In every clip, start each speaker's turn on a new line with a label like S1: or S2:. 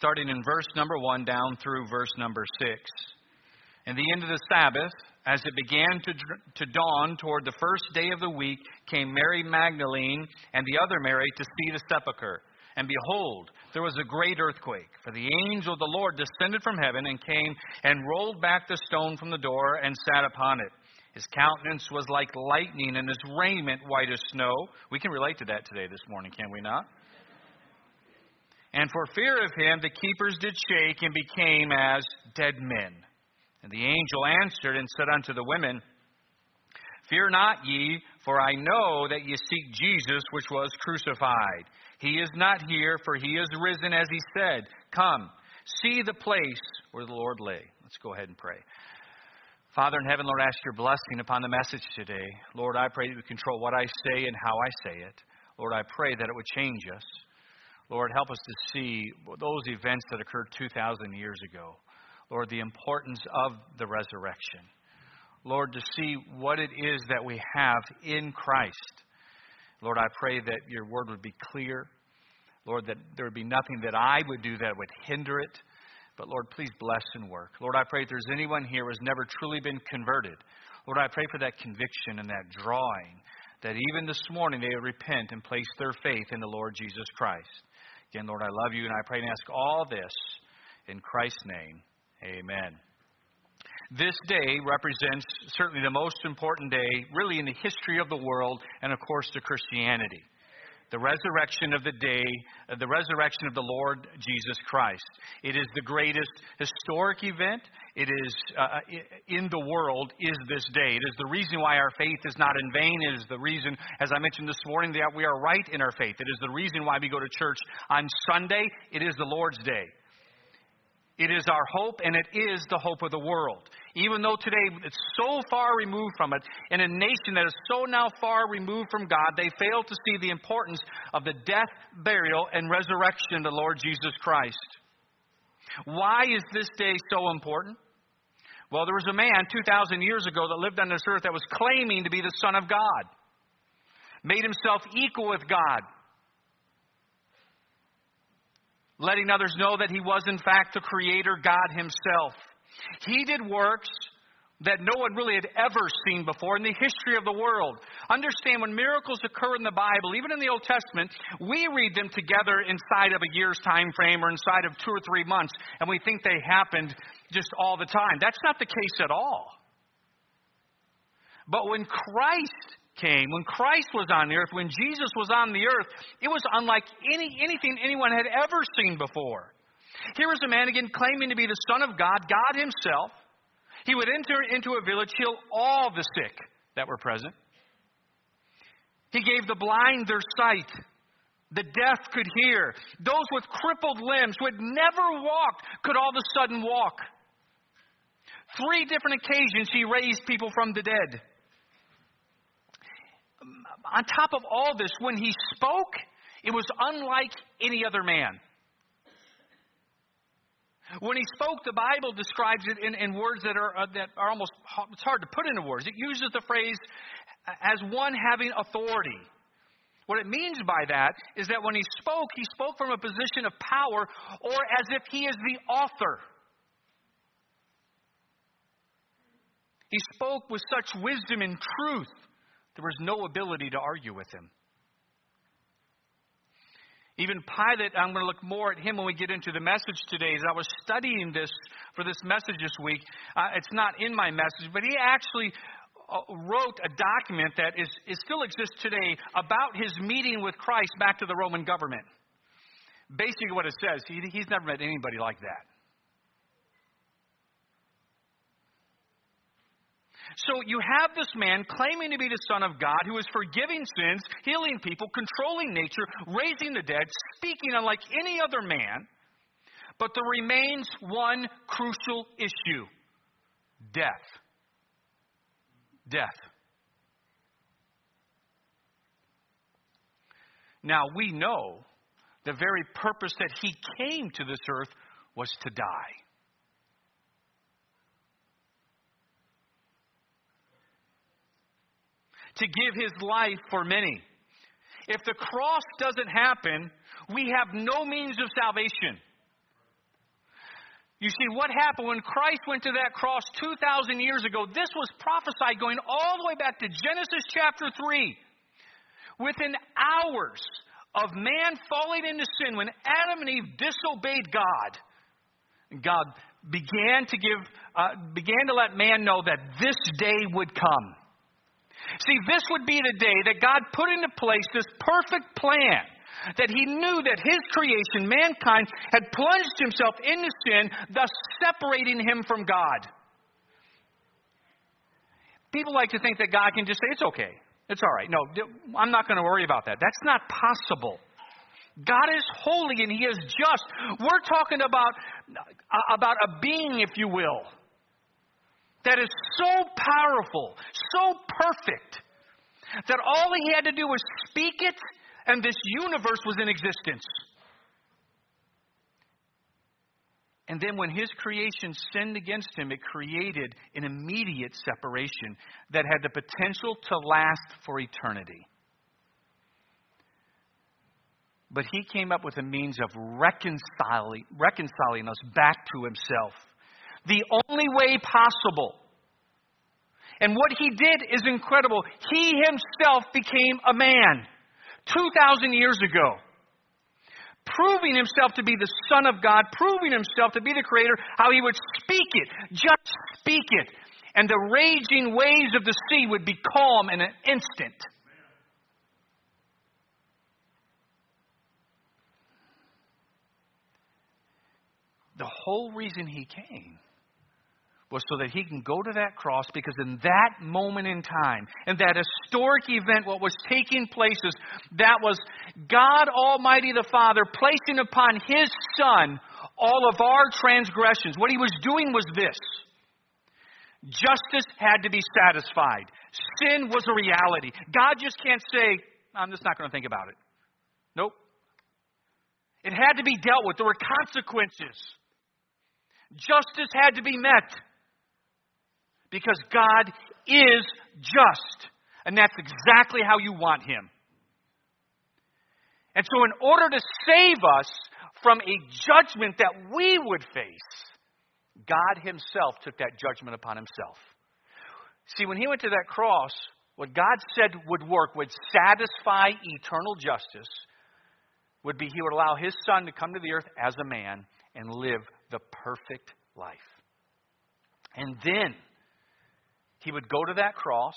S1: starting in verse number 1 down through verse number 6. And the end of the Sabbath, as it began to, to dawn toward the first day of the week, came Mary Magdalene and the other Mary to see the sepulchre. And behold, there was a great earthquake, for the angel of the Lord descended from heaven and came and rolled back the stone from the door and sat upon it. His countenance was like lightning, and his raiment white as snow. We can relate to that today, this morning, can we not? And for fear of him, the keepers did shake and became as dead men. And the angel answered and said unto the women, Fear not ye, for I know that ye seek Jesus, which was crucified. He is not here, for he is risen, as he said. Come, see the place where the Lord lay. Let's go ahead and pray. Father in heaven, Lord, I ask your blessing upon the message today. Lord, I pray that you control what I say and how I say it. Lord, I pray that it would change us. Lord, help us to see those events that occurred 2,000 years ago. Lord, the importance of the resurrection. Lord, to see what it is that we have in Christ. Lord, I pray that your word would be clear. Lord, that there would be nothing that I would do that would hinder it. But Lord, please bless and work. Lord, I pray if there's anyone here who has never truly been converted, Lord, I pray for that conviction and that drawing, that even this morning they would repent and place their faith in the Lord Jesus Christ. Again, Lord, I love you, and I pray and ask all this in Christ's name. Amen. This day represents certainly the most important day, really, in the history of the world, and of course, to Christianity the resurrection of the day, uh, the resurrection of the Lord Jesus Christ. It is the greatest historic event. It is uh, uh in the world is this day. It is the reason why our faith is not in vain. It is the reason, as I mentioned this morning, that we are right in our faith. It is the reason why we go to church on Sunday. It is the Lord's day. It is our hope, and it is the hope of the world. Even though today it's so far removed from it, in a nation that is so now far removed from God, they fail to see the importance of the death, burial, and resurrection of the Lord Jesus Christ. Why is this day so important? Well, there was a man 2,000 years ago that lived on this earth that was claiming to be the Son of God, made himself equal with God, letting others know that he was, in fact, the Creator God Himself. He did works that no one really had ever seen before in the history of the world. Understand when miracles occur in the Bible, even in the Old Testament, we read them together inside of a year's time frame or inside of two or three months, and we think they happened just all the time. That's not the case at all. But when Christ came, when Christ was on the earth, when Jesus was on the earth, it was unlike any, anything anyone had ever seen before. Here was a man again claiming to be the Son of God, God Himself. He would enter into a village, heal all the sick that were present. He gave the blind their sight. The deaf could hear. Those with crippled limbs who had never walked could all of a sudden walk. Three different occasions he raised people from the dead. On top of all this, when he spoke, it was unlike any other man. When he spoke, the Bible describes it in, in words that are, uh, that are almost, it's hard to put into words. It uses the phrase as one having authority. What it means by that is that when he spoke, he spoke from a position of power or as if he is the author. He spoke with such wisdom and truth, there was no ability to argue with him. Even Pilate, I'm going to look more at him when we get into the message today. As I was studying this for this message this week, uh, it's not in my message, but he actually uh, wrote a document that is, is still exists today about his meeting with Christ back to the Roman government. Basically, what it says, he, he's never met anybody like that. So you have this man claiming to be the Son of God who is forgiving sins, healing people, controlling nature, raising the dead, speaking unlike any other man. But there remains one crucial issue death. Death. Now we know the very purpose that he came to this earth was to die. To give his life for many. If the cross doesn't happen, we have no means of salvation. You see, what happened when Christ went to that cross 2,000 years ago? This was prophesied going all the way back to Genesis chapter 3. Within hours of man falling into sin, when Adam and Eve disobeyed God, God began to give, uh, began to let man know that this day would come. See, this would be the day that God put into place this perfect plan that he knew that his creation, mankind, had plunged himself into sin, thus separating him from God. People like to think that God can just say, it's okay. It's all right. No, I'm not going to worry about that. That's not possible. God is holy and He is just. We're talking about, uh, about a being, if you will, that is so powerful, so perfect, that all He had to do was speak it and this universe was in existence. And then when his creation sinned against him, it created an immediate separation that had the potential to last for eternity. But he came up with a means of reconciling, reconciling us back to himself. The only way possible. And what he did is incredible. He himself became a man. 2,000 years ago. Proving himself to be the Son of God, proving himself to be the Creator, how he would speak it, just speak it, and the raging waves of the sea would be calm in an instant. The whole reason he came was so that he can go to that cross because in that moment in time, in that historic event, what was taking place is that was God Almighty the Father placing upon his Son all of our transgressions. What he was doing was this. Justice had to be satisfied. Sin was a reality. God just can't say, I'm just not going to think about it. Nope. It had to be dealt with. There were consequences. Justice had to be met because God is just. And that's exactly how you want Him. And so, in order to save us from a judgment that we would face, God Himself took that judgment upon Himself. See, when He went to that cross, what God said would work, would satisfy eternal justice, would be He would allow His Son to come to the earth as a man and live the perfect life. And then, he would go to that cross,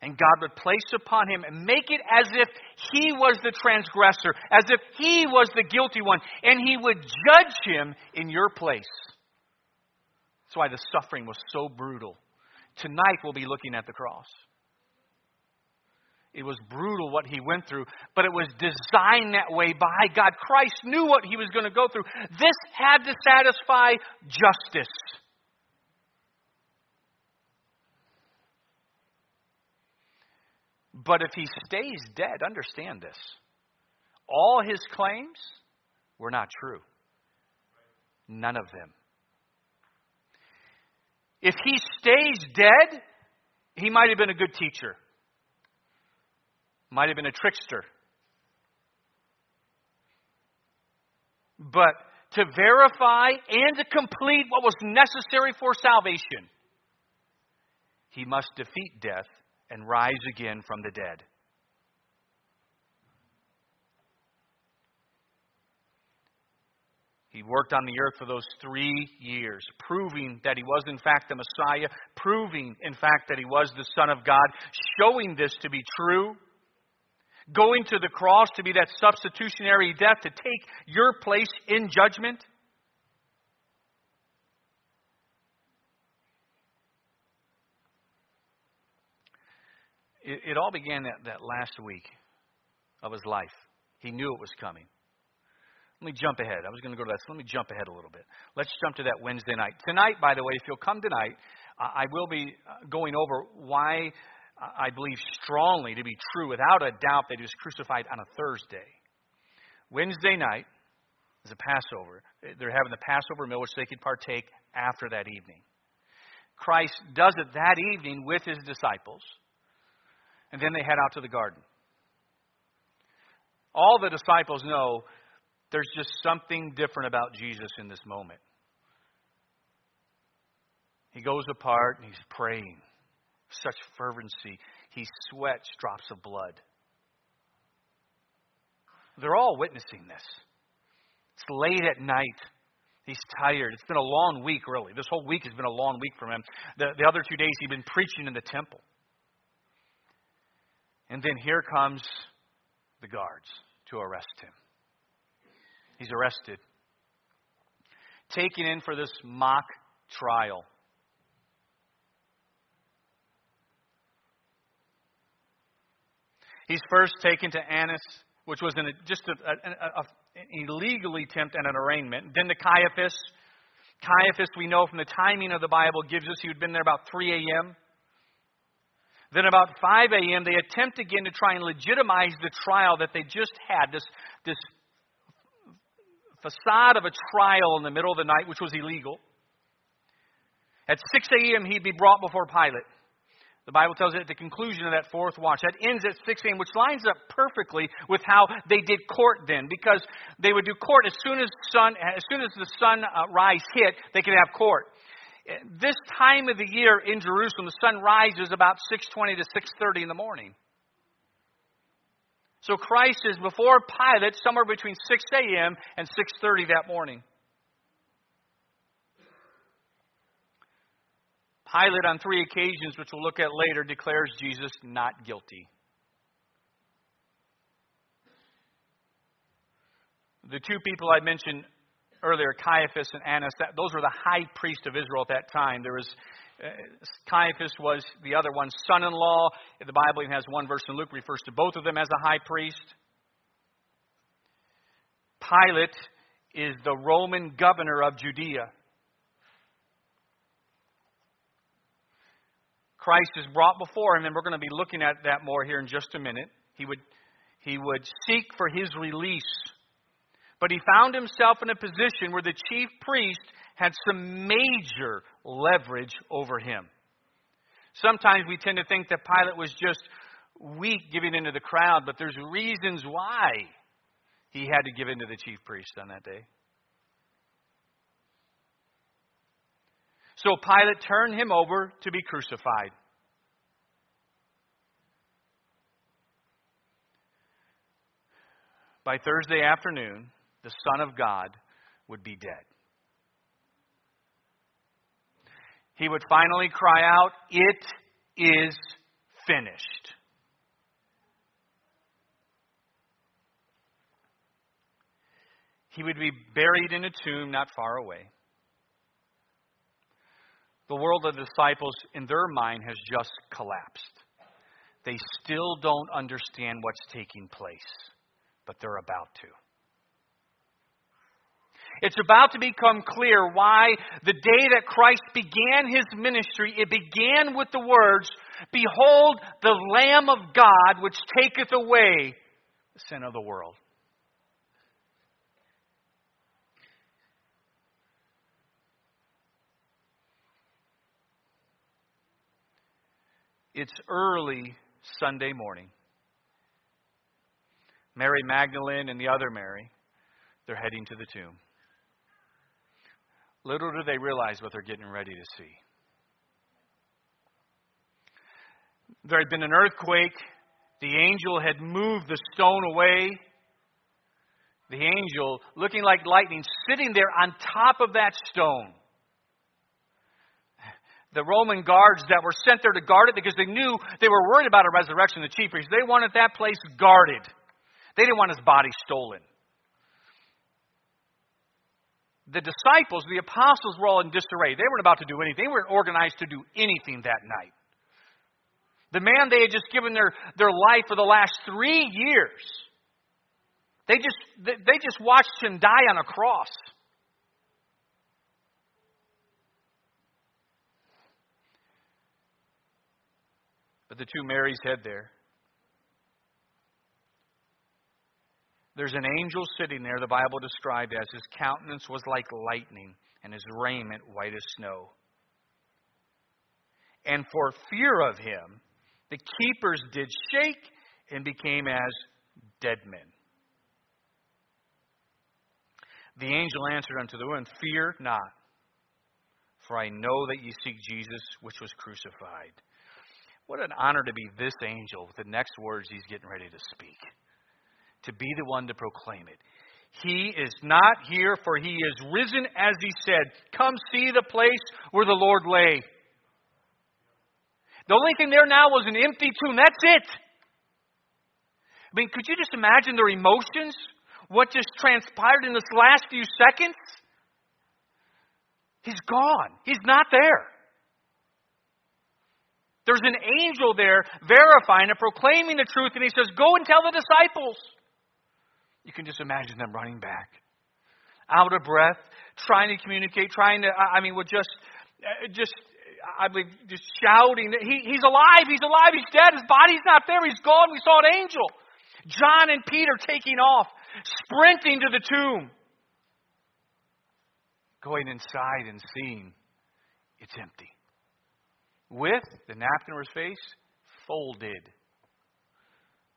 S1: and God would place upon him and make it as if he was the transgressor, as if he was the guilty one, and he would judge him in your place. That's why the suffering was so brutal. Tonight we'll be looking at the cross. It was brutal what he went through, but it was designed that way by God. Christ knew what he was going to go through. This had to satisfy justice. But if he stays dead, understand this. All his claims were not true. None of them. If he stays dead, he might have been a good teacher, might have been a trickster. But to verify and to complete what was necessary for salvation, he must defeat death and rise again from the dead. He worked on the earth for those three years, proving that he was, in fact, the Messiah, proving, in fact, that he was the Son of God, showing this to be true, going to the cross to be that substitutionary death to take your place in judgment. It, it all began that, that last week of his life. He knew it was coming. Let me jump ahead. I was going to go to that, so let me jump ahead a little bit. Let's jump to that Wednesday night. Tonight, by the way, if you'll come tonight, I will be uh, going over why I believe strongly to be true, without a doubt, that he was crucified on a Thursday. Wednesday night is a Passover. They're having the Passover meal, which they could partake after that evening. Christ does it that evening with his disciples and then they head out to the garden. All the disciples know there's just something different about Jesus in this moment. He goes apart and he's praying. Such fervency. He sweats drops of blood. They're all witnessing this. It's late at night. He's tired. It's been a long week, really. This whole week has been a long week for him. The, the other two days, he'd been preaching in the temple. And then here comes the guards to arrest him. He's arrested, taken in for this mock trial. He's first taken to Annas, which was an, just a, a, a, an illegal attempt at an arraignment. Then to Caiaphas. Caiaphas, we know from the timing of the Bible, gives us he had been there about 3 a.m. Then about 5 a.m., they attempt again to try and legitimize the trial that they just had, this, this facade of a trial in the middle of the night, which was illegal. At 6 a.m., he'd be brought before Pilate. The Bible tells it at the conclusion of that fourth watch. That ends at 6 a.m., which lines up perfectly with how they did court then, because they would do court as soon as sun, as soon as the sunrise uh, hit, they could have court. This time of the year in Jerusalem, the sun rises about 6:20 to 6:30 in the morning. So Christ is before Pilate somewhere between 6 a.m. and 6:30 that morning. Pilate, on three occasions, which we'll look at later, declares Jesus not guilty. The two people I mentioned earlier, Caiaphas and Annas, that, those were the high priest of Israel at that time. There was uh, Caiaphas was the other one's son-in-law. The Bible even has one verse in Luke refers to both of them as a high priest. Pilate is the Roman governor of Judea. Christ is brought before him, and we're going to be looking at that more here in just a minute. He would, he would seek for his release. But he found himself in a position where the chief priest had some major leverage over him. Sometimes we tend to think that Pilate was just weak giving into the crowd, but there's reasons why he had to give in to the chief priest on that day. So Pilate turned him over to be crucified. By Thursday afternoon, the Son of God would be dead. He would finally cry out, It is finished. He would be buried in a tomb not far away the world of disciples, in their mind, has just collapsed. They still don't understand what's taking place, but they're about to. It's about to become clear why the day that Christ began his ministry, it began with the words, Behold the Lamb of God which taketh away the sin of the world. It's early Sunday morning. Mary Magdalene and the other Mary, they're heading to the tomb. Little do they realize what they're getting ready to see. There had been an earthquake. The angel had moved the stone away. The angel, looking like lightning, sitting there on top of that stone the Roman guards that were sent there to guard it because they knew they were worried about a resurrection of the chief priests. They wanted that place guarded. They didn't want his body stolen. The disciples, the apostles, were all in disarray. They weren't about to do anything. They weren't organized to do anything that night. The man they had just given their, their life for the last three years, they just, they just watched him die on a cross. But the two Marys head there. There's an angel sitting there, the Bible described as his countenance was like lightning and his raiment white as snow. And for fear of him, the keepers did shake and became as dead men. The angel answered unto the woman, Fear not, for I know that ye seek Jesus, which was crucified. What an honor to be this angel with the next words he's getting ready to speak. To be the one to proclaim it. He is not here, for he is risen as he said. Come see the place where the Lord lay. The only thing there now was an empty tomb. That's it. I mean, could you just imagine their emotions? What just transpired in this last few seconds? He's gone. He's not there. There's an angel there verifying and proclaiming the truth, and he says, Go and tell the disciples. You can just imagine them running back, out of breath, trying to communicate, trying to, I mean, with just, uh, just, I believe, just shouting he, he's alive, he's alive, he's dead, his body's not there, he's gone, we saw an angel. John and Peter taking off, sprinting to the tomb, going inside and seeing it's empty. With the napkin over his face folded.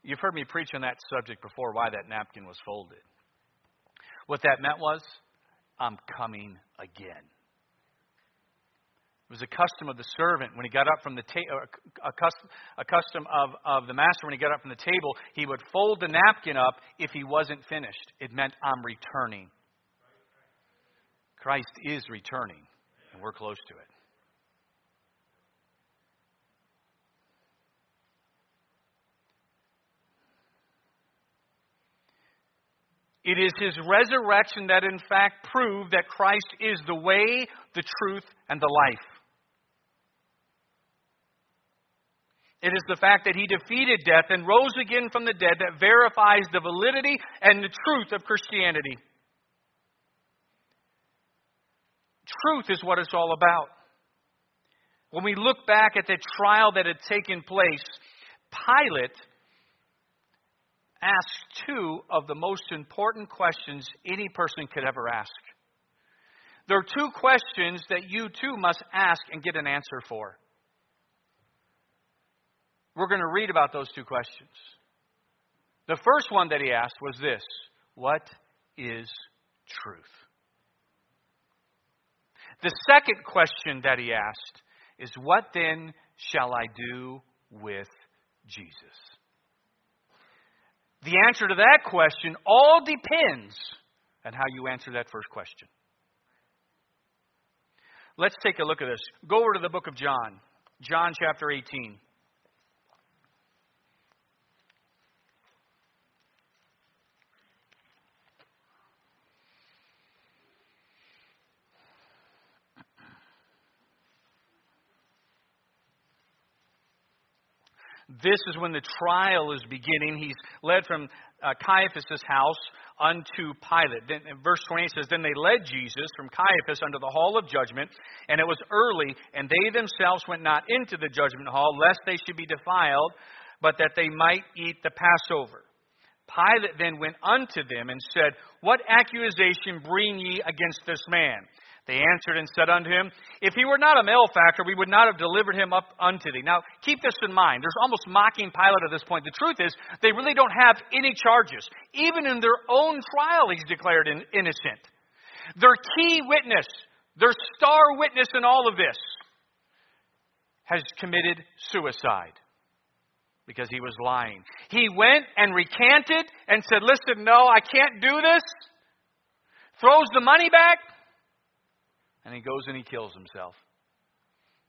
S1: You've heard me preach on that subject before, why that napkin was folded. What that meant was, I'm coming again. It was a custom of the servant when he got up from the table, a custom, a custom of, of the master when he got up from the table, he would fold the napkin up if he wasn't finished. It meant, I'm returning. Christ is returning, and we're close to it. It is his resurrection that in fact proved that Christ is the way, the truth, and the life. It is the fact that he defeated death and rose again from the dead that verifies the validity and the truth of Christianity. Truth is what it's all about. When we look back at the trial that had taken place, Pilate asked two of the most important questions any person could ever ask. There are two questions that you too must ask and get an answer for. We're going to read about those two questions. The first one that he asked was this What is truth? The second question that he asked is What then shall I do with Jesus? The answer to that question all depends on how you answer that first question. Let's take a look at this. Go over to the book of John, John chapter 18. This is when the trial is beginning. He's led from uh, Caiaphas' house unto Pilate. Then, verse 28 says, Then they led Jesus from Caiaphas unto the hall of judgment, and it was early, and they themselves went not into the judgment hall, lest they should be defiled, but that they might eat the Passover. Pilate then went unto them and said, What accusation bring ye against this man? They answered and said unto him, If he were not a malefactor, we would not have delivered him up unto thee. Now, keep this in mind. There's almost mocking Pilate at this point. The truth is, they really don't have any charges. Even in their own trial, he's declared innocent. Their key witness, their star witness in all of this, has committed suicide because he was lying. He went and recanted and said, Listen, no, I can't do this. Throws the money back and he goes and he kills himself.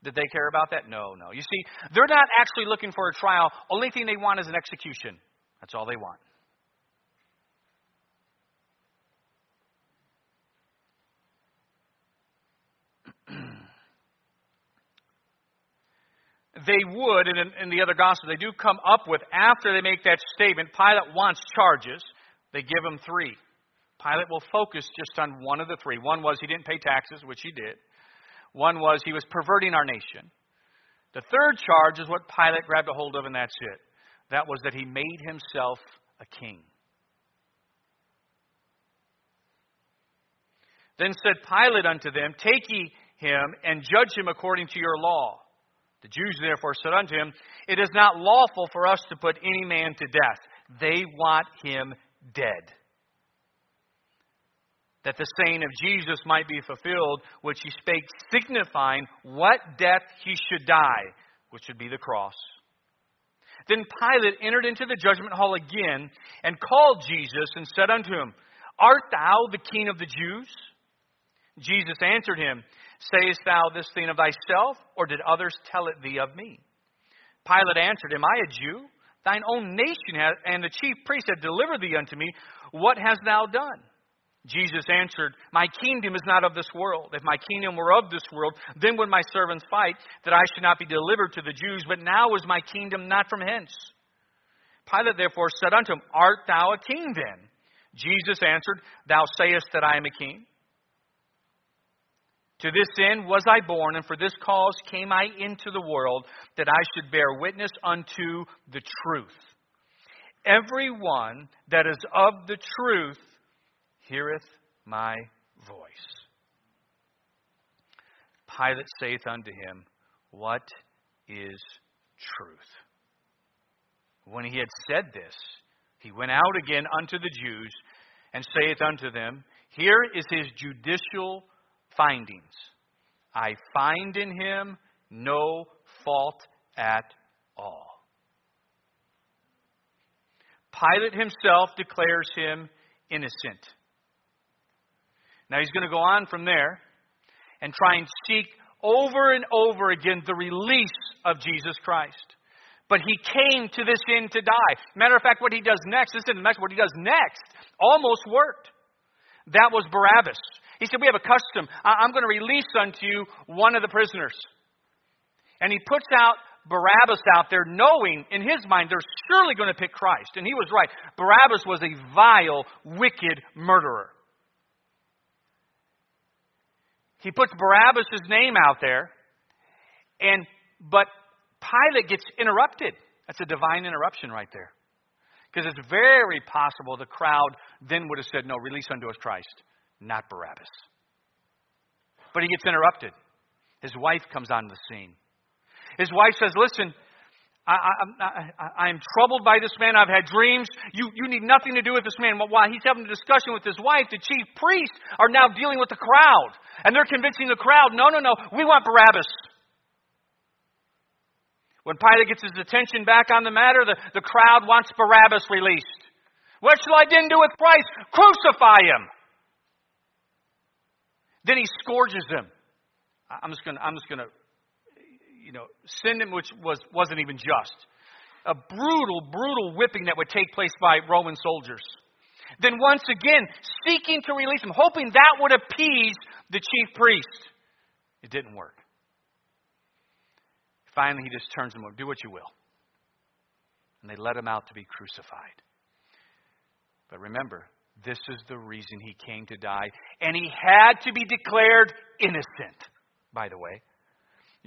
S1: Did they care about that? No, no. You see, they're not actually looking for a trial. Only thing they want is an execution. That's all they want. they would, and in, in, the other gospel, they do come up with, after they make that statement, Pilate wants charges. They give him three. Pilate will focus just on one of the three. One was he didn't pay taxes, which he did. One was he was perverting our nation. The third charge is what Pilate grabbed a hold of, and that's it. That was that he made himself a king. Then said Pilate unto them, Take ye him and judge him according to your law. The Jews therefore said unto him, It is not lawful for us to put any man to death. They want him dead. That the saying of Jesus might be fulfilled, which he spake, signifying what death he should die, which would be the cross. Then Pilate entered into the judgment hall again and called Jesus and said unto him, Art thou the king of the Jews? Jesus answered him, Sayest thou this thing of thyself, or did others tell it thee of me? Pilate answered, Am I a Jew? Thine own nation and the chief priest have delivered thee unto me. What hast thou done? Jesus answered, My kingdom is not of this world. If my kingdom were of this world, then would my servants fight, that I should not be delivered to the Jews. But now is my kingdom not from hence. Pilate therefore said unto him, Art thou a king then? Jesus answered, Thou sayest that I am a king. To this end was I born, and for this cause came I into the world, that I should bear witness unto the truth. Everyone that is of the truth heareth my voice. Pilate saith unto him, What is truth? When he had said this, he went out again unto the Jews and saith unto them, Here is his judicial findings. I find in him no fault at all. Pilate himself declares him innocent. Now he's going to go on from there and try and seek over and over again the release of Jesus Christ. But he came to this end to die. Matter of fact, what he does next, this isn't the next, what he does next almost worked. That was Barabbas. He said, We have a custom. I'm going to release unto you one of the prisoners. And he puts out Barabbas out there, knowing in his mind they're surely going to pick Christ. And he was right. Barabbas was a vile, wicked murderer. He puts Barabbas' name out there, and but Pilate gets interrupted. That's a divine interruption right there. Because it's very possible the crowd then would have said, No, release unto us Christ, not Barabbas. But he gets interrupted. His wife comes on the scene. His wife says, Listen, I, am troubled by this man. I've had dreams. You, you need nothing to do with this man. While he's having a discussion with his wife, the chief priests are now dealing with the crowd. And they're convincing the crowd no, no, no, we want Barabbas. When Pilate gets his attention back on the matter, the, the crowd wants Barabbas released. What shall I then do with Christ? Crucify him. Then he scourges him. I'm just going to, I'm just going to you know, him, which was, wasn't even just. A brutal, brutal whipping that would take place by Roman soldiers. Then once again, seeking to release him, hoping that would appease the chief priest. It didn't work. Finally, he just turns them over. Do what you will. And they let him out to be crucified. But remember, this is the reason he came to die. And he had to be declared innocent, by the way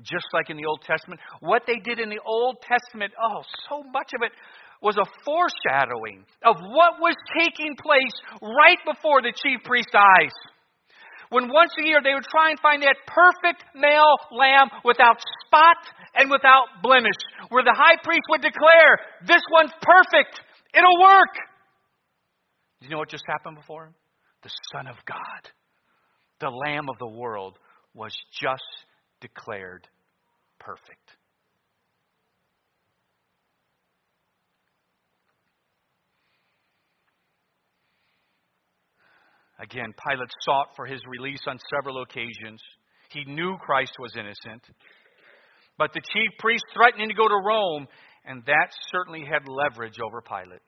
S1: just like in the Old Testament. What they did in the Old Testament, oh, so much of it was a foreshadowing of what was taking place right before the chief priest's eyes. When once a year they would try and find that perfect male lamb without spot and without blemish, where the high priest would declare, This one's perfect, it'll work. Do you know what just happened before him? The Son of God, the Lamb of the world, was just declared perfect. Again, Pilate sought for his release on several occasions. He knew Christ was innocent. But the chief priests threatened to go to Rome, and that certainly had leverage over Pilate.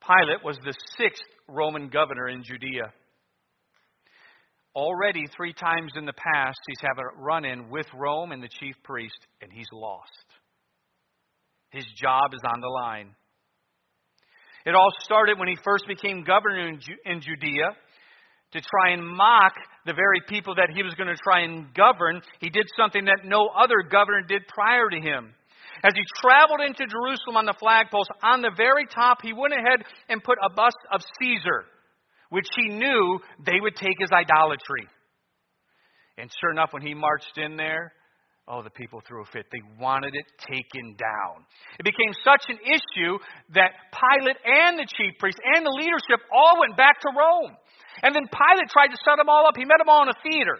S1: Pilate was the sixth Roman governor in Judea. Already, three times in the past, he's had a run in with Rome and the chief priest, and he's lost. His job is on the line. It all started when he first became governor in, Judea to try and mock the very people that he was going to try and govern. He did something that no other governor did prior to him. As he traveled into Jerusalem on the flagpoles, on the very top, he went ahead and put a bust of Caesar which he knew they would take as idolatry. And sure enough, when he marched in there, Oh, the people threw a fit. They wanted it taken down. It became such an issue that Pilate and the chief priests and the leadership all went back to Rome. And then Pilate tried to set them all up. He met them all in a theater.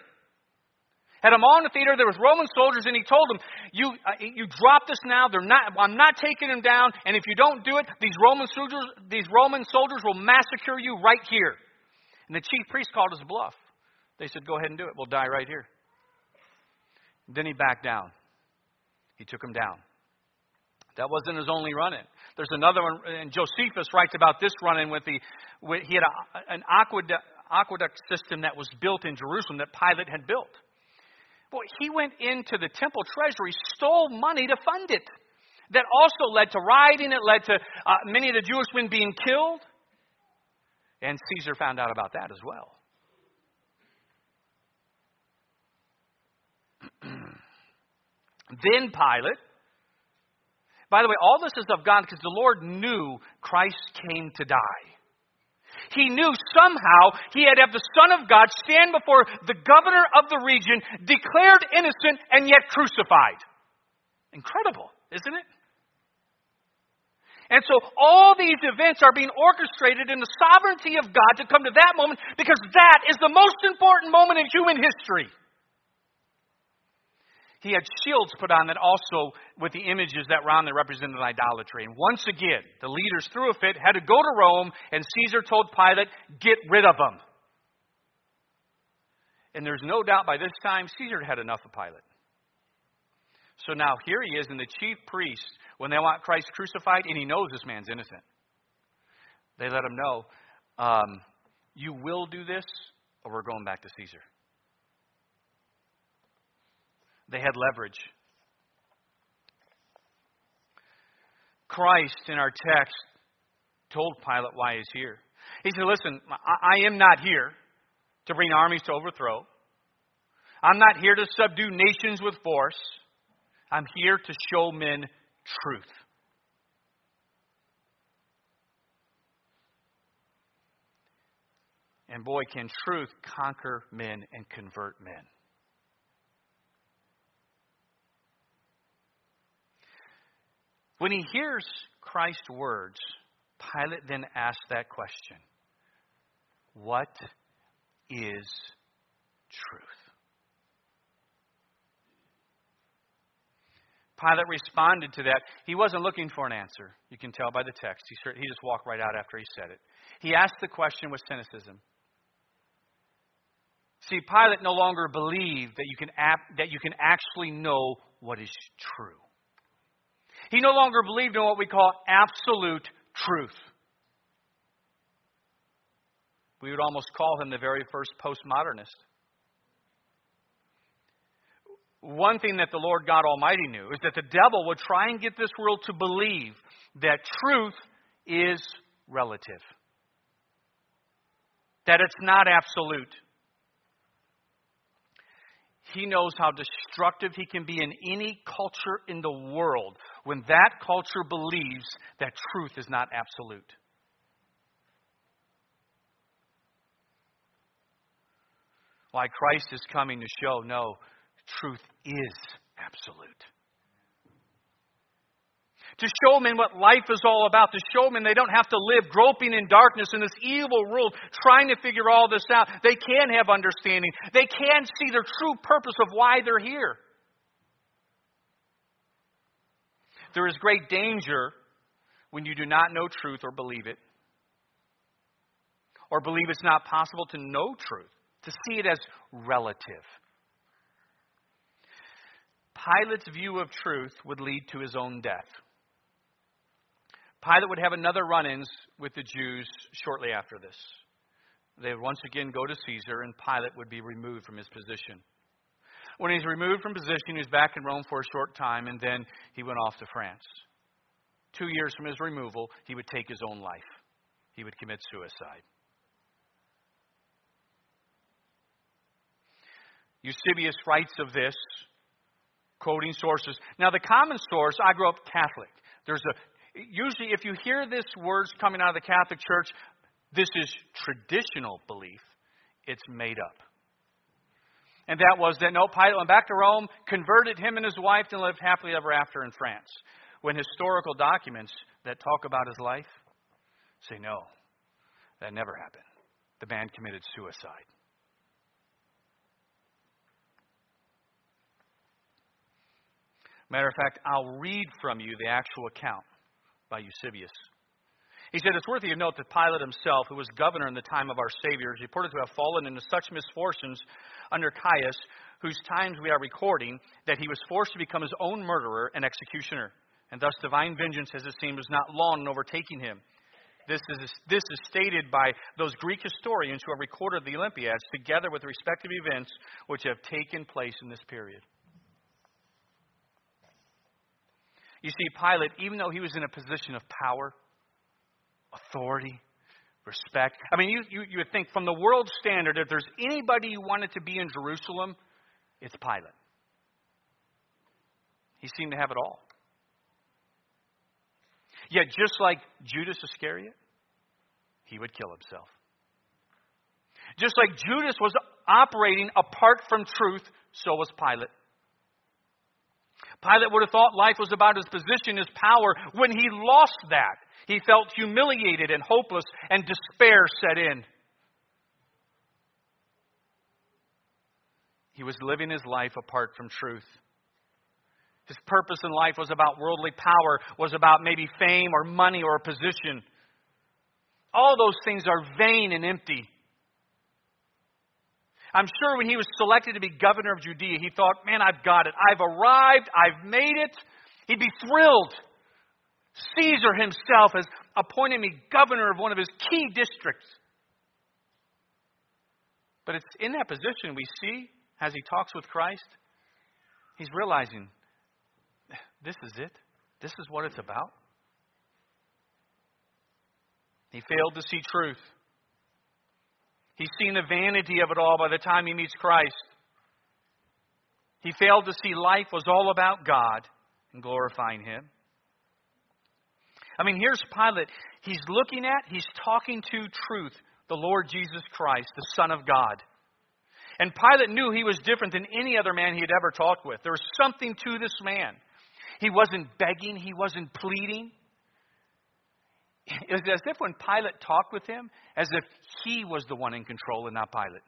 S1: Had them all in the theater. There was Roman soldiers, and he told them, "You, uh, you drop this now. They're not. I'm not taking them down. And if you don't do it, these Roman soldiers, these Roman soldiers will massacre you right here." And the chief priest called his bluff. They said, "Go ahead and do it. We'll die right here." Then he backed down. He took him down. That wasn't his only run in. There's another one, and Josephus writes about this run in with the, with, he had a, an aqueduct, aqueduct system that was built in Jerusalem that Pilate had built. Well, he went into the temple treasury, stole money to fund it. That also led to rioting, it led to uh, many of the Jewish men being killed. And Caesar found out about that as well. then Pilate. By the way, all this is of God because the Lord knew Christ came to die. He knew somehow he had to have the Son of God stand before the governor of the region, declared innocent and yet crucified. Incredible, isn't it? And so all these events are being orchestrated in the sovereignty of God to come to that moment because that is the most important moment in human history he had shields put on that also with the images that were on there represented idolatry. And once again, the leaders threw a fit, had to go to Rome, and Caesar told Pilate, get rid of them. And there's no doubt by this time Caesar had enough of Pilate. So now here he is, and the chief priests, when they want Christ crucified, and he knows this man's innocent, they let him know, um, you will do this, or we're going back to Caesar. They had leverage. Christ, in our text, told Pilate why he's here. He said, Listen, I am not here to bring armies to overthrow. I'm not here to subdue nations with force. I'm here to show men truth. And boy, can truth conquer men and convert men. When he hears Christ's words, Pilate then asks that question What is truth? Pilate responded to that. He wasn't looking for an answer. You can tell by the text. He, just walked right out after he said it. He asked the question with cynicism. See, Pilate no longer believed that you can, ap- that you can actually know what is true. He no longer believed in what we call absolute truth. We would almost call him the very first postmodernist. One thing that the Lord God Almighty knew is that the devil would try and get this world to believe that truth is relative, that it's not absolute. He knows how destructive he can be in any culture in the world when that culture believes that truth is not absolute. Why Christ is coming to show no, truth is absolute to show men what life is all about, to show men they don't have to live groping in darkness in this evil world trying to figure all this out. They can have understanding, they can see the true purpose of why they're here. There is great danger when you do not know truth or believe it, or believe it's not possible to know truth, to see it as relative. Pilate's view of truth would lead to his own death. Pilate would have another run ins with the Jews shortly after this. They would once again go to Caesar, and Pilate would be removed from his position. When he's removed from position, he was back in Rome for a short time, and then he went off to France. Two years from his removal, he would take his own life. He would commit suicide. Eusebius writes of this, quoting sources. Now, the common source, I grew up Catholic. There's a usually, if you hear this words coming out of the Catholic Church, this is traditional belief. It's made up. And that was that no, Pilate went back to Rome, converted him and his wife, and lived happily ever after in France. When historical documents that talk about his life say no, that never happened. The man committed suicide. Matter of fact, I'll read from you the actual account by Eusebius. He said, It's worthy of note that Pilate himself, who was governor in the time of our Savior, is reported to have fallen into such misfortunes under Caius, whose times we are recording, that he was forced to become his own murderer and executioner. And thus divine vengeance, as it seems, was not long in overtaking him. This is, this is stated by those Greek historians who have recorded the Olympiads, together with the respective events which have taken place in this period. You see, Pilate, even though he was in a position of power, authority, respect, I mean, you, you, you would think from the world standard, if there's anybody who wanted to be in Jerusalem, it's Pilate. He seemed to have it all. Yet, just like Judas Iscariot, he would kill himself. Just like Judas was operating apart from truth, so was Pilate. Pilate would have thought life was about his position, his power. When he lost that, he felt humiliated and hopeless, and despair set in. He was living his life apart from truth. His purpose in life was about worldly power, was about maybe fame or money or position. All those things are vain and empty. I'm sure when he was selected to be governor of Judea, he thought, man, I've got it. I've arrived. I've made it. He'd be thrilled. Caesar himself has appointed me governor of one of his key districts. But it's in that position we see as he talks with Christ, he's realizing this is it. This is what it's about. He failed to see truth. He's seen the vanity of it all by the time he meets Christ. He failed to see life was all about God and glorifying Him. I mean, here's Pilate. He's looking at, he's talking to truth, the Lord Jesus Christ, the Son of God. And Pilate knew he was different than any other man he had ever talked with. There was something to this man. He wasn't begging, he wasn't pleading. It was as if when Pilate talked with him, as if he was the one in control and not Pilate.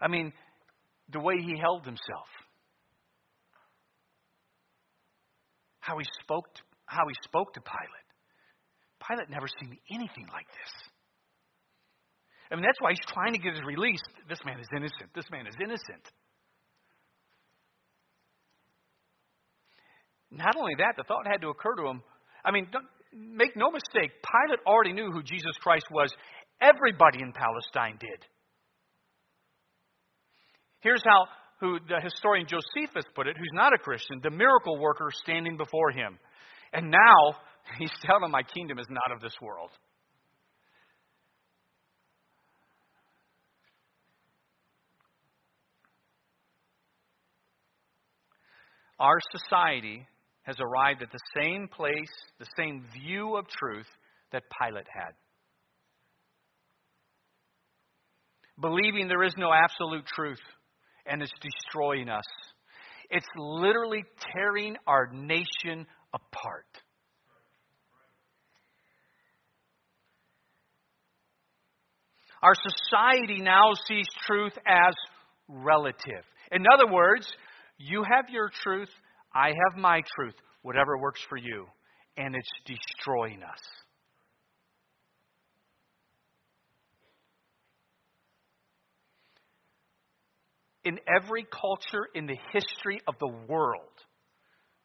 S1: I mean, the way he held himself, how he spoke, to, how he spoke to Pilate. Pilate never seen anything like this. I mean, that's why he's trying to get his release. This man is innocent. This man is innocent. Not only that, the thought had to occur to him. I mean, make no mistake, Pilate already knew who Jesus Christ was. Everybody in Palestine did. Here's how who the historian Josephus put it, who's not a Christian, the miracle worker standing before him. And now he's telling him, My kingdom is not of this world. Our society has arrived at the same place, the same view of truth that Pilate had. Believing there is no absolute truth and it's destroying us. It's literally tearing our nation apart. Our society now sees truth as relative. In other words, you have your truth, I have my truth, whatever works for you. And it's destroying us. In every culture in the history of the world,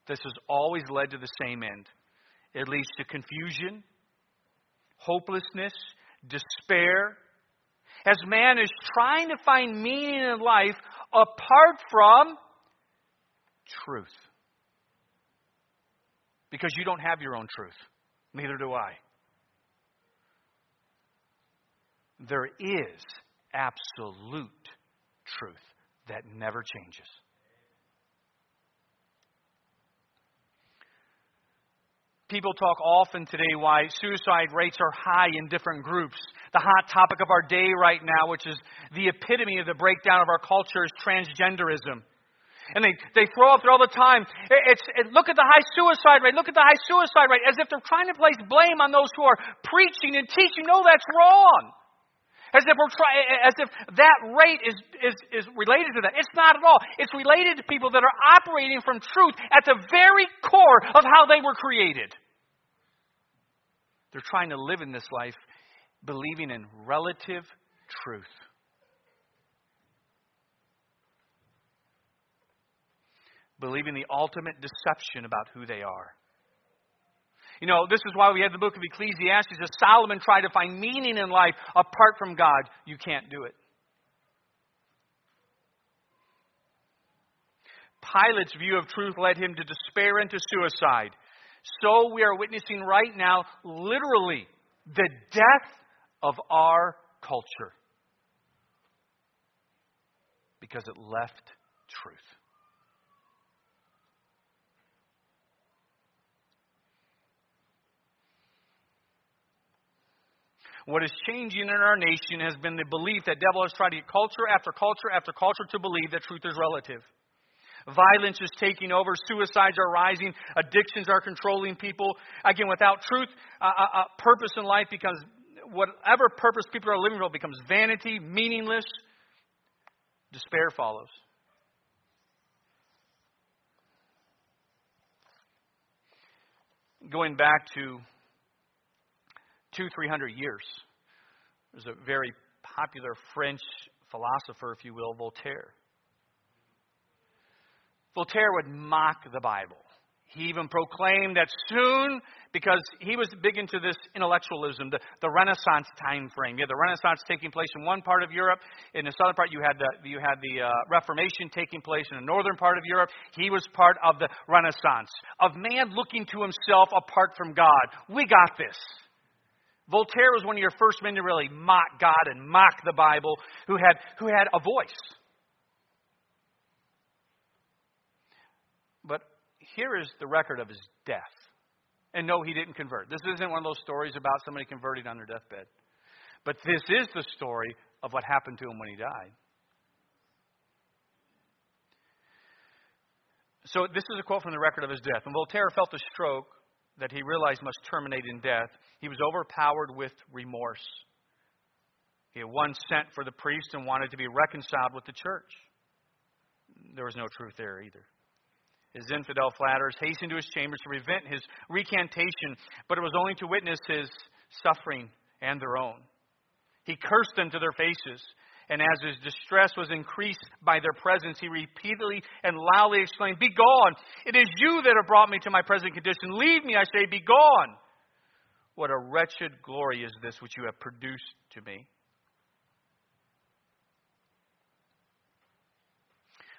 S1: this has always led to the same end. It leads to confusion, hopelessness, despair, as man is trying to find meaning in life apart from truth. Because you don't have your own truth. Neither do I. There is absolute truth that never changes. People talk often today why suicide rates are high in different groups. The hot topic of our day right now, which is the epitome of the breakdown of our culture, is transgenderism. And they, they throw up there all the time. It's, it, look at the high suicide rate. Look at the high suicide rate. As if they're trying to place blame on those who are preaching and teaching. No, that's wrong. As if we're trying, as if that rate is, is, is related to that. It's not at all. It's related to people that are operating from truth at the very core of how they were created. They're trying to live in this life believing in relative truth. Believing the ultimate deception about who they are. You know, this is why we have the book of Ecclesiastes. As Solomon tried to find meaning in life apart from God, you can't do it. Pilate's view of truth led him to despair and to suicide. So we are witnessing right now, literally, the death of our culture because it left truth. What is changing in our nation has been the belief that devil has tried to get culture after culture after culture to believe that truth is relative. Violence is taking over. Suicides are rising. Addictions are controlling people. Again, without truth, uh, uh, uh, purpose in life becomes whatever purpose people are living for becomes vanity, meaningless. Despair follows. Going back to two, three hundred years, there's a very popular French philosopher, if you will, Voltaire. Voltaire would mock the Bible. He even proclaimed that soon, because he was big into this intellectualism, the, the Renaissance time frame. You had the Renaissance taking place in one part of Europe. In the southern part, you had the, you had the uh, Reformation taking place in the northern part of Europe. He was part of the Renaissance, of man looking to himself apart from God. We got this. Voltaire was one of your first men to really mock God and mock the Bible, who had, who had a voice. But here is the record of his death. And no, he didn't convert. This isn't one of those stories about somebody converting on their deathbed. But this is the story of what happened to him when he died. So, this is a quote from the record of his death. When Voltaire felt a stroke that he realized must terminate in death, he was overpowered with remorse. He had once sent for the priest and wanted to be reconciled with the church. There was no truth there either. His infidel flatterers hastened to his chambers to prevent his recantation, but it was only to witness his suffering and their own. He cursed them to their faces, and as his distress was increased by their presence, he repeatedly and loudly exclaimed, Be gone! It is you that have brought me to my present condition. Leave me, I say, be gone! What a wretched glory is this which you have produced to me.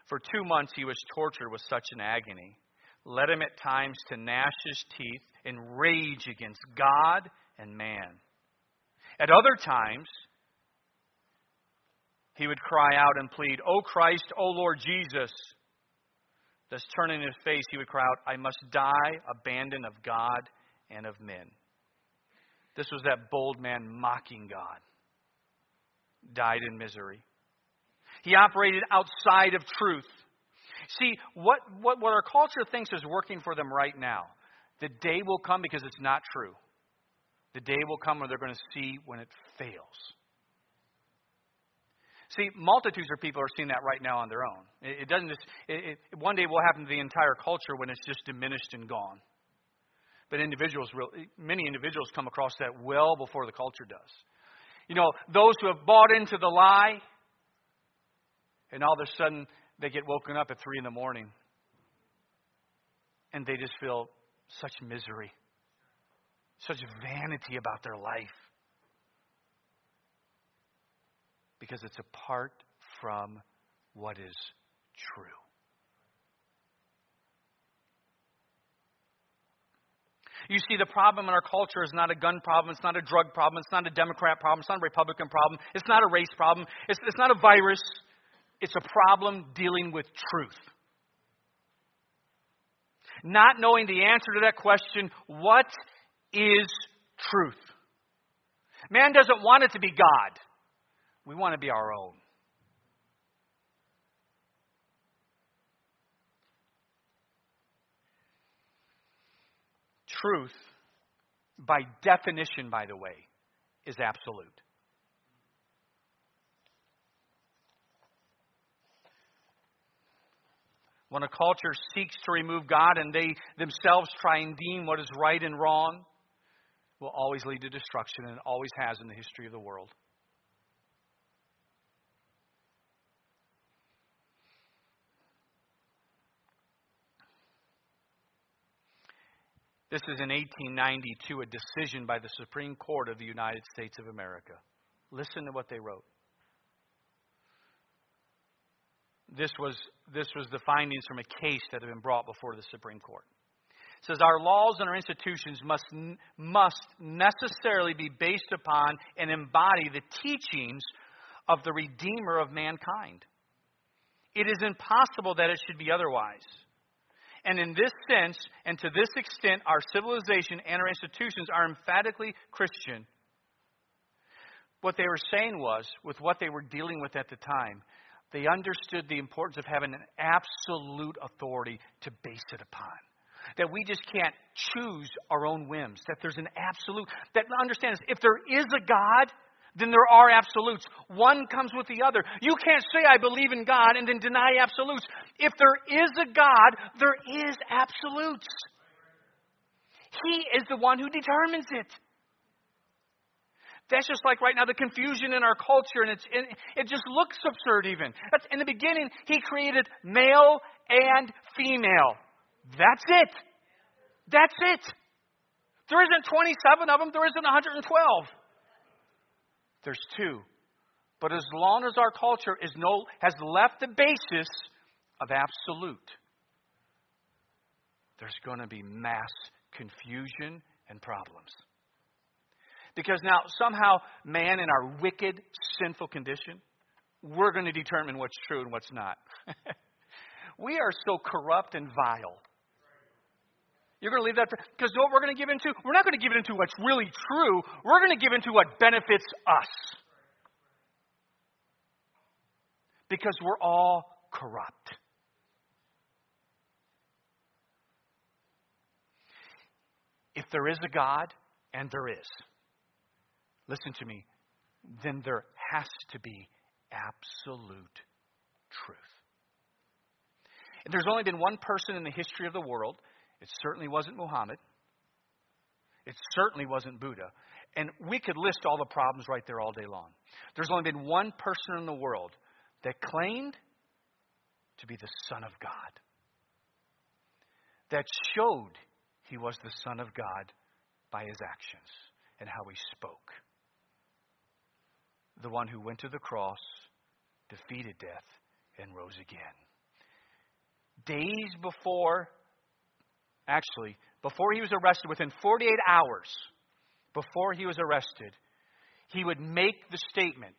S1: For two months he was tortured with such an agony, led him at times to gnash his teeth in rage against God and man. At other times, he would cry out and plead, O Christ, O Lord Jesus. Thus, turning his face, he would cry out, I must die, abandoned of God and of men. This was that bold man mocking God, died in misery. He operated outside of truth. See, what, what, what our culture thinks is working for them right now, the day will come because it's not true. The day will come where they're going to see when it fails. See, multitudes of people are seeing that right now on their own. It, doesn't just, it, it, one day will happen to the entire culture when it's just diminished and gone. But individuals, many individuals come across that well before the culture does. You know, those who have bought into the lie, and all of a sudden, they get woken up at 3 in the morning. And they just feel such misery, such vanity about their life. Because it's apart from what is true. You see, the problem in our culture is not a gun problem. It's not a drug problem. It's not a Democrat problem. It's not a Republican problem. It's not a race problem. It's, it's not a virus. It's a problem dealing with truth. not knowing the answer to that question what is truth? Man doesn't want it to be God, we want to be our own. Truth, by definition, by the way, is absolute. When a culture seeks to remove God and they themselves try and deem what is right and wrong, will always lead to destruction, and it always has in the history of the world. This is in 1892 a decision by the Supreme Court of the United States of America. Listen to what they wrote. This was, this was the findings from a case that had been brought before the Supreme Court. It says our laws and our institutions must, must necessarily be based upon and embody the teachings of the Redeemer of mankind. It is impossible that it should be otherwise. And in this sense, and to this extent, our civilization and our institutions are emphatically Christian. What they were saying was, with what they were dealing with at the time, they understood the importance of having an absolute authority to base it upon. That we just can't choose our own whims. That there's an absolute. That understand this. If there is a God, then there are absolutes. One comes with the other. You can't say, I believe in God, and then deny absolutes. If there is a God, there is absolutes. He is the one who determines it. That's just like right now the confusion in our culture, and, it's, and it just looks absurd even. That's, in the beginning, He created male and female. That's it. That's it. There isn't 27 of them, there isn't 112. There's two. But as long as our culture is no, has left the basis of absolute, there's going to be mass confusion and problems. Because now, somehow, man in our wicked, sinful condition, we're going to determine what's true and what's not. we are so corrupt and vile. You're going to leave that because what we're going to give into, we're not going to give into what's really true. We're going to give into what benefits us. Because we're all corrupt. If there is a God, and there is, listen to me, then there has to be absolute truth. And there's only been one person in the history of the world it certainly wasn't Muhammad. It certainly wasn't Buddha. And we could list all the problems right there all day long. There's only been one person in the world that claimed to be the Son of God, that showed he was the Son of God by his actions and how he spoke. The one who went to the cross, defeated death, and rose again. Days before actually, before he was arrested, within 48 hours before he was arrested, he would make the statement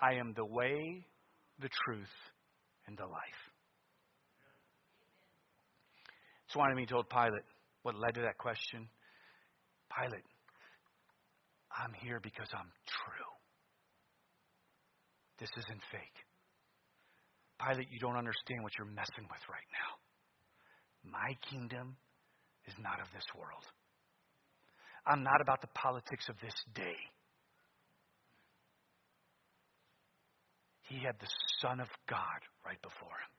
S1: I am the way, the truth, and the life. That's why he told Pilate what led to that question. Pilate, I'm here because I'm true. This isn't fake. Pilate, you don't understand what you're messing with right now. My kingdom is not of this world. I'm not about the politics of this day. He had the Son of God right before him.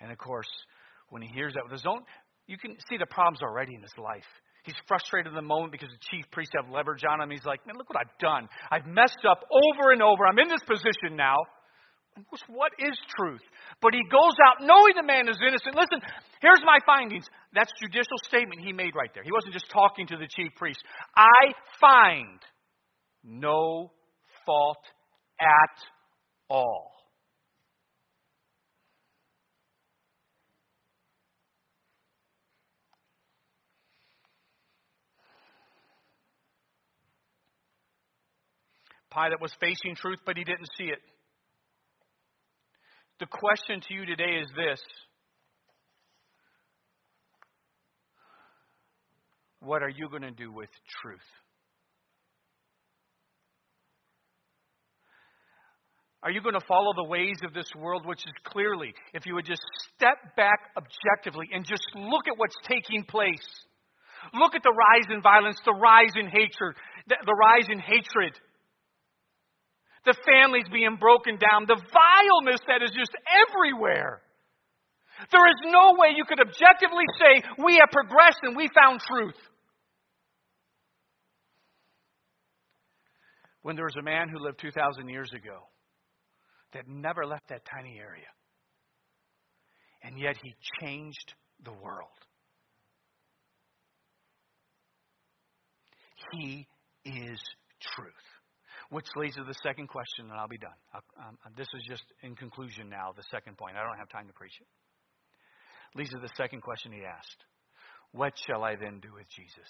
S1: And of course, when he hears that with his own, you can see the problems already in his life. He's frustrated in the moment because the chief priests have leverage on him. He's like, man, look what I've done. I've messed up over and over. I'm in this position now. What is truth? But he goes out knowing the man is innocent. Listen, here's my findings. That's judicial statement he made right there. He wasn't just talking to the chief priest. I find no fault at all. Pilate was facing truth, but he didn't see it. The question to you today is this What are you going to do with truth? Are you going to follow the ways of this world, which is clearly, if you would just step back objectively and just look at what's taking place? Look at the rise in violence, the rise in hatred, the rise in hatred the families being broken down, the vileness that is just everywhere. There is no way you could objectively say, we have progressed and we found truth. When there was a man who lived 2,000 years ago that never left that tiny area, and yet he changed the world. He is truth. Which leads to the second question, and I'll be done. Um, this is just in conclusion now, the second point. I don't have time to preach it leads to the second question he asked What shall I then do with Jesus?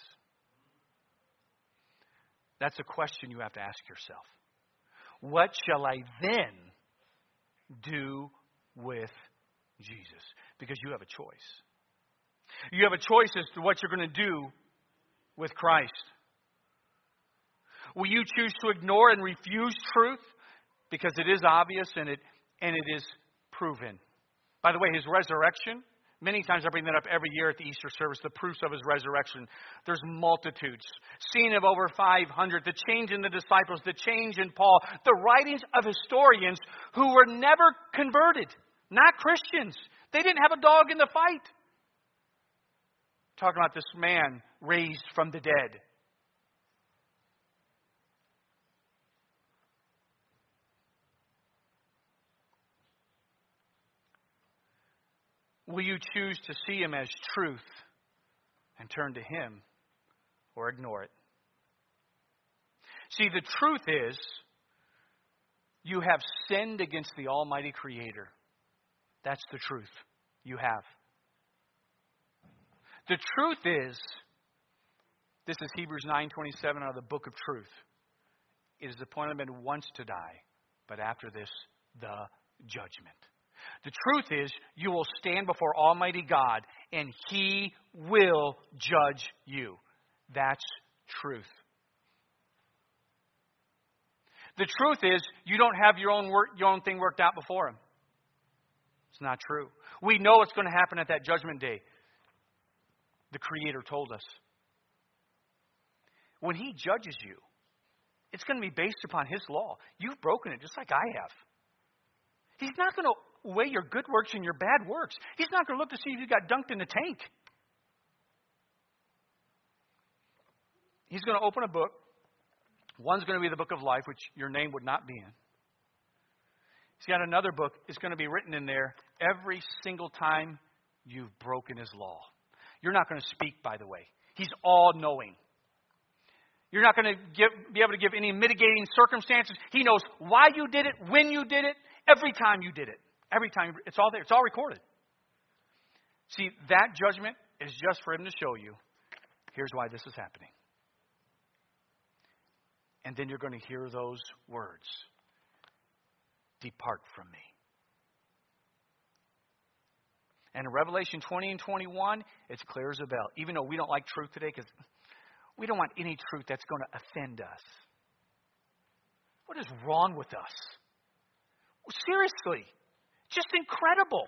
S1: That's a question you have to ask yourself. What shall I then do with Jesus? Because you have a choice. You have a choice as to what you're going to do with Christ. Will you choose to ignore and refuse truth because it is obvious and it and it is proven? By the way, his resurrection Many times I bring that up every year at the Easter service, the proofs of his resurrection. There's multitudes. Seen of over 500. The change in the disciples, the change in Paul, the writings of historians who were never converted, not Christians. They didn't have a dog in the fight. Talking about this man raised from the dead. Will you choose to see him as truth and turn to him or ignore it? See, the truth is, you have sinned against the Almighty Creator. That's the truth. You have. The truth is, this is Hebrews 9:27 out of the book of truth. It is appointed man once to die, but after this, the judgment. The truth is, you will stand before Almighty God and He will judge you. That's truth. The truth is, you don't have your own, work, your own thing worked out before Him. It's not true. We know what's going to happen at that judgment day. The Creator told us. When He judges you, it's going to be based upon His law. You've broken it just like I have. He's not going to weigh your good works and your bad works. He's not going to look to see if you got dunked in the tank. He's going to open a book. One's going to be the book of life, which your name would not be in. He's got another book. It's going to be written in there every single time you've broken his law. You're not going to speak, by the way. He's all knowing. You're not going to give, be able to give any mitigating circumstances. He knows why you did it, when you did it, every time you did it. Every time, it's all there, it's all recorded. See, that judgment is just for him to show you here's why this is happening. And then you're going to hear those words Depart from me. And in Revelation 20 and 21, it's clear as a bell. Even though we don't like truth today, because we don't want any truth that's going to offend us. What is wrong with us? Seriously. Just incredible.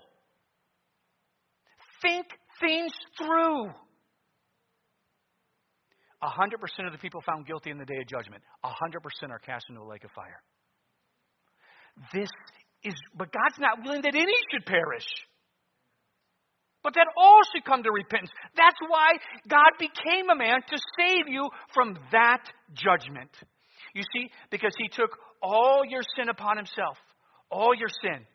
S1: Think things through. 100% of the people found guilty in the day of judgment, 100% are cast into a lake of fire. This is, but God's not willing that any should perish, but that all should come to repentance. That's why God became a man to save you from that judgment. You see, because he took all your sin upon himself, all your sin.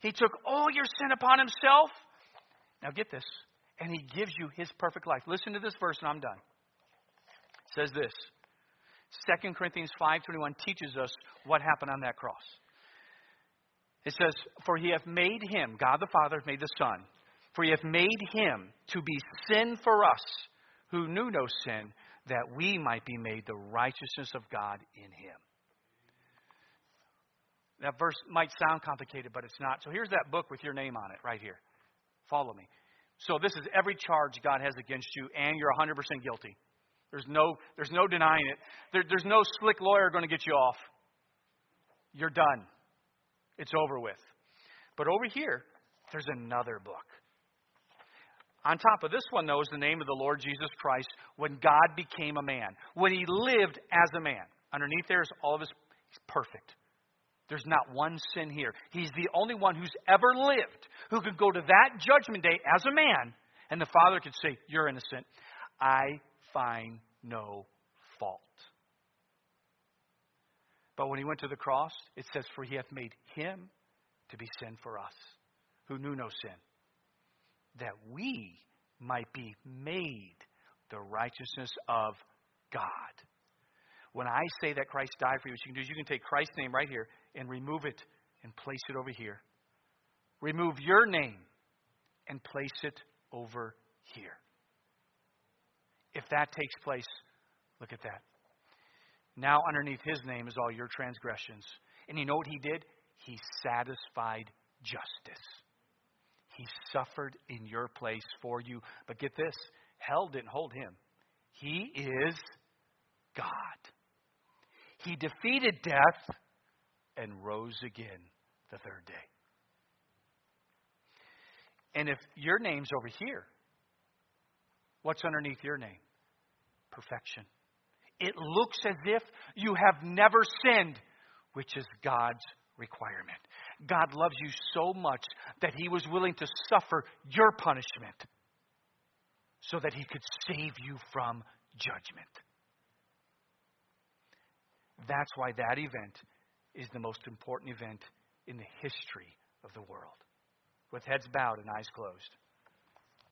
S1: He took all your sin upon himself. Now get this. And he gives you his perfect life. Listen to this verse and I'm done. It says this. 2 Corinthians 5:21 teaches us what happened on that cross. It says, "For he hath made him, God the Father hath made the Son, for he hath made him to be sin for us, who knew no sin, that we might be made the righteousness of God in him." That verse might sound complicated, but it's not. So here's that book with your name on it right here. Follow me.
S2: So this is every charge God has against you, and you're 100% guilty. There's no, there's no denying it. There, there's no slick lawyer going to get you off. You're done. It's over with. But over here, there's another book. On top of this one, though, is the name of the Lord Jesus Christ when God became a man, when he lived as a man. Underneath there is all of his, he's perfect. There's not one sin here. He's the only one who's ever lived who could go to that judgment day as a man, and the Father could say, You're innocent. I find no fault. But when he went to the cross, it says, For he hath made him to be sin for us, who knew no sin, that we might be made the righteousness of God. When I say that Christ died for you, what you can do is you can take Christ's name right here and remove it and place it over here. Remove your name and place it over here. If that takes place, look at that. Now, underneath his name is all your transgressions. And you know what he did? He satisfied justice. He suffered in your place for you. But get this hell didn't hold him, he is God. He defeated death and rose again the third day. And if your name's over here, what's underneath your name? Perfection. It looks as if you have never sinned, which is God's requirement. God loves you so much that he was willing to suffer your punishment so that he could save you from judgment. That's why that event is the most important event in the history of the world. With heads bowed and eyes closed.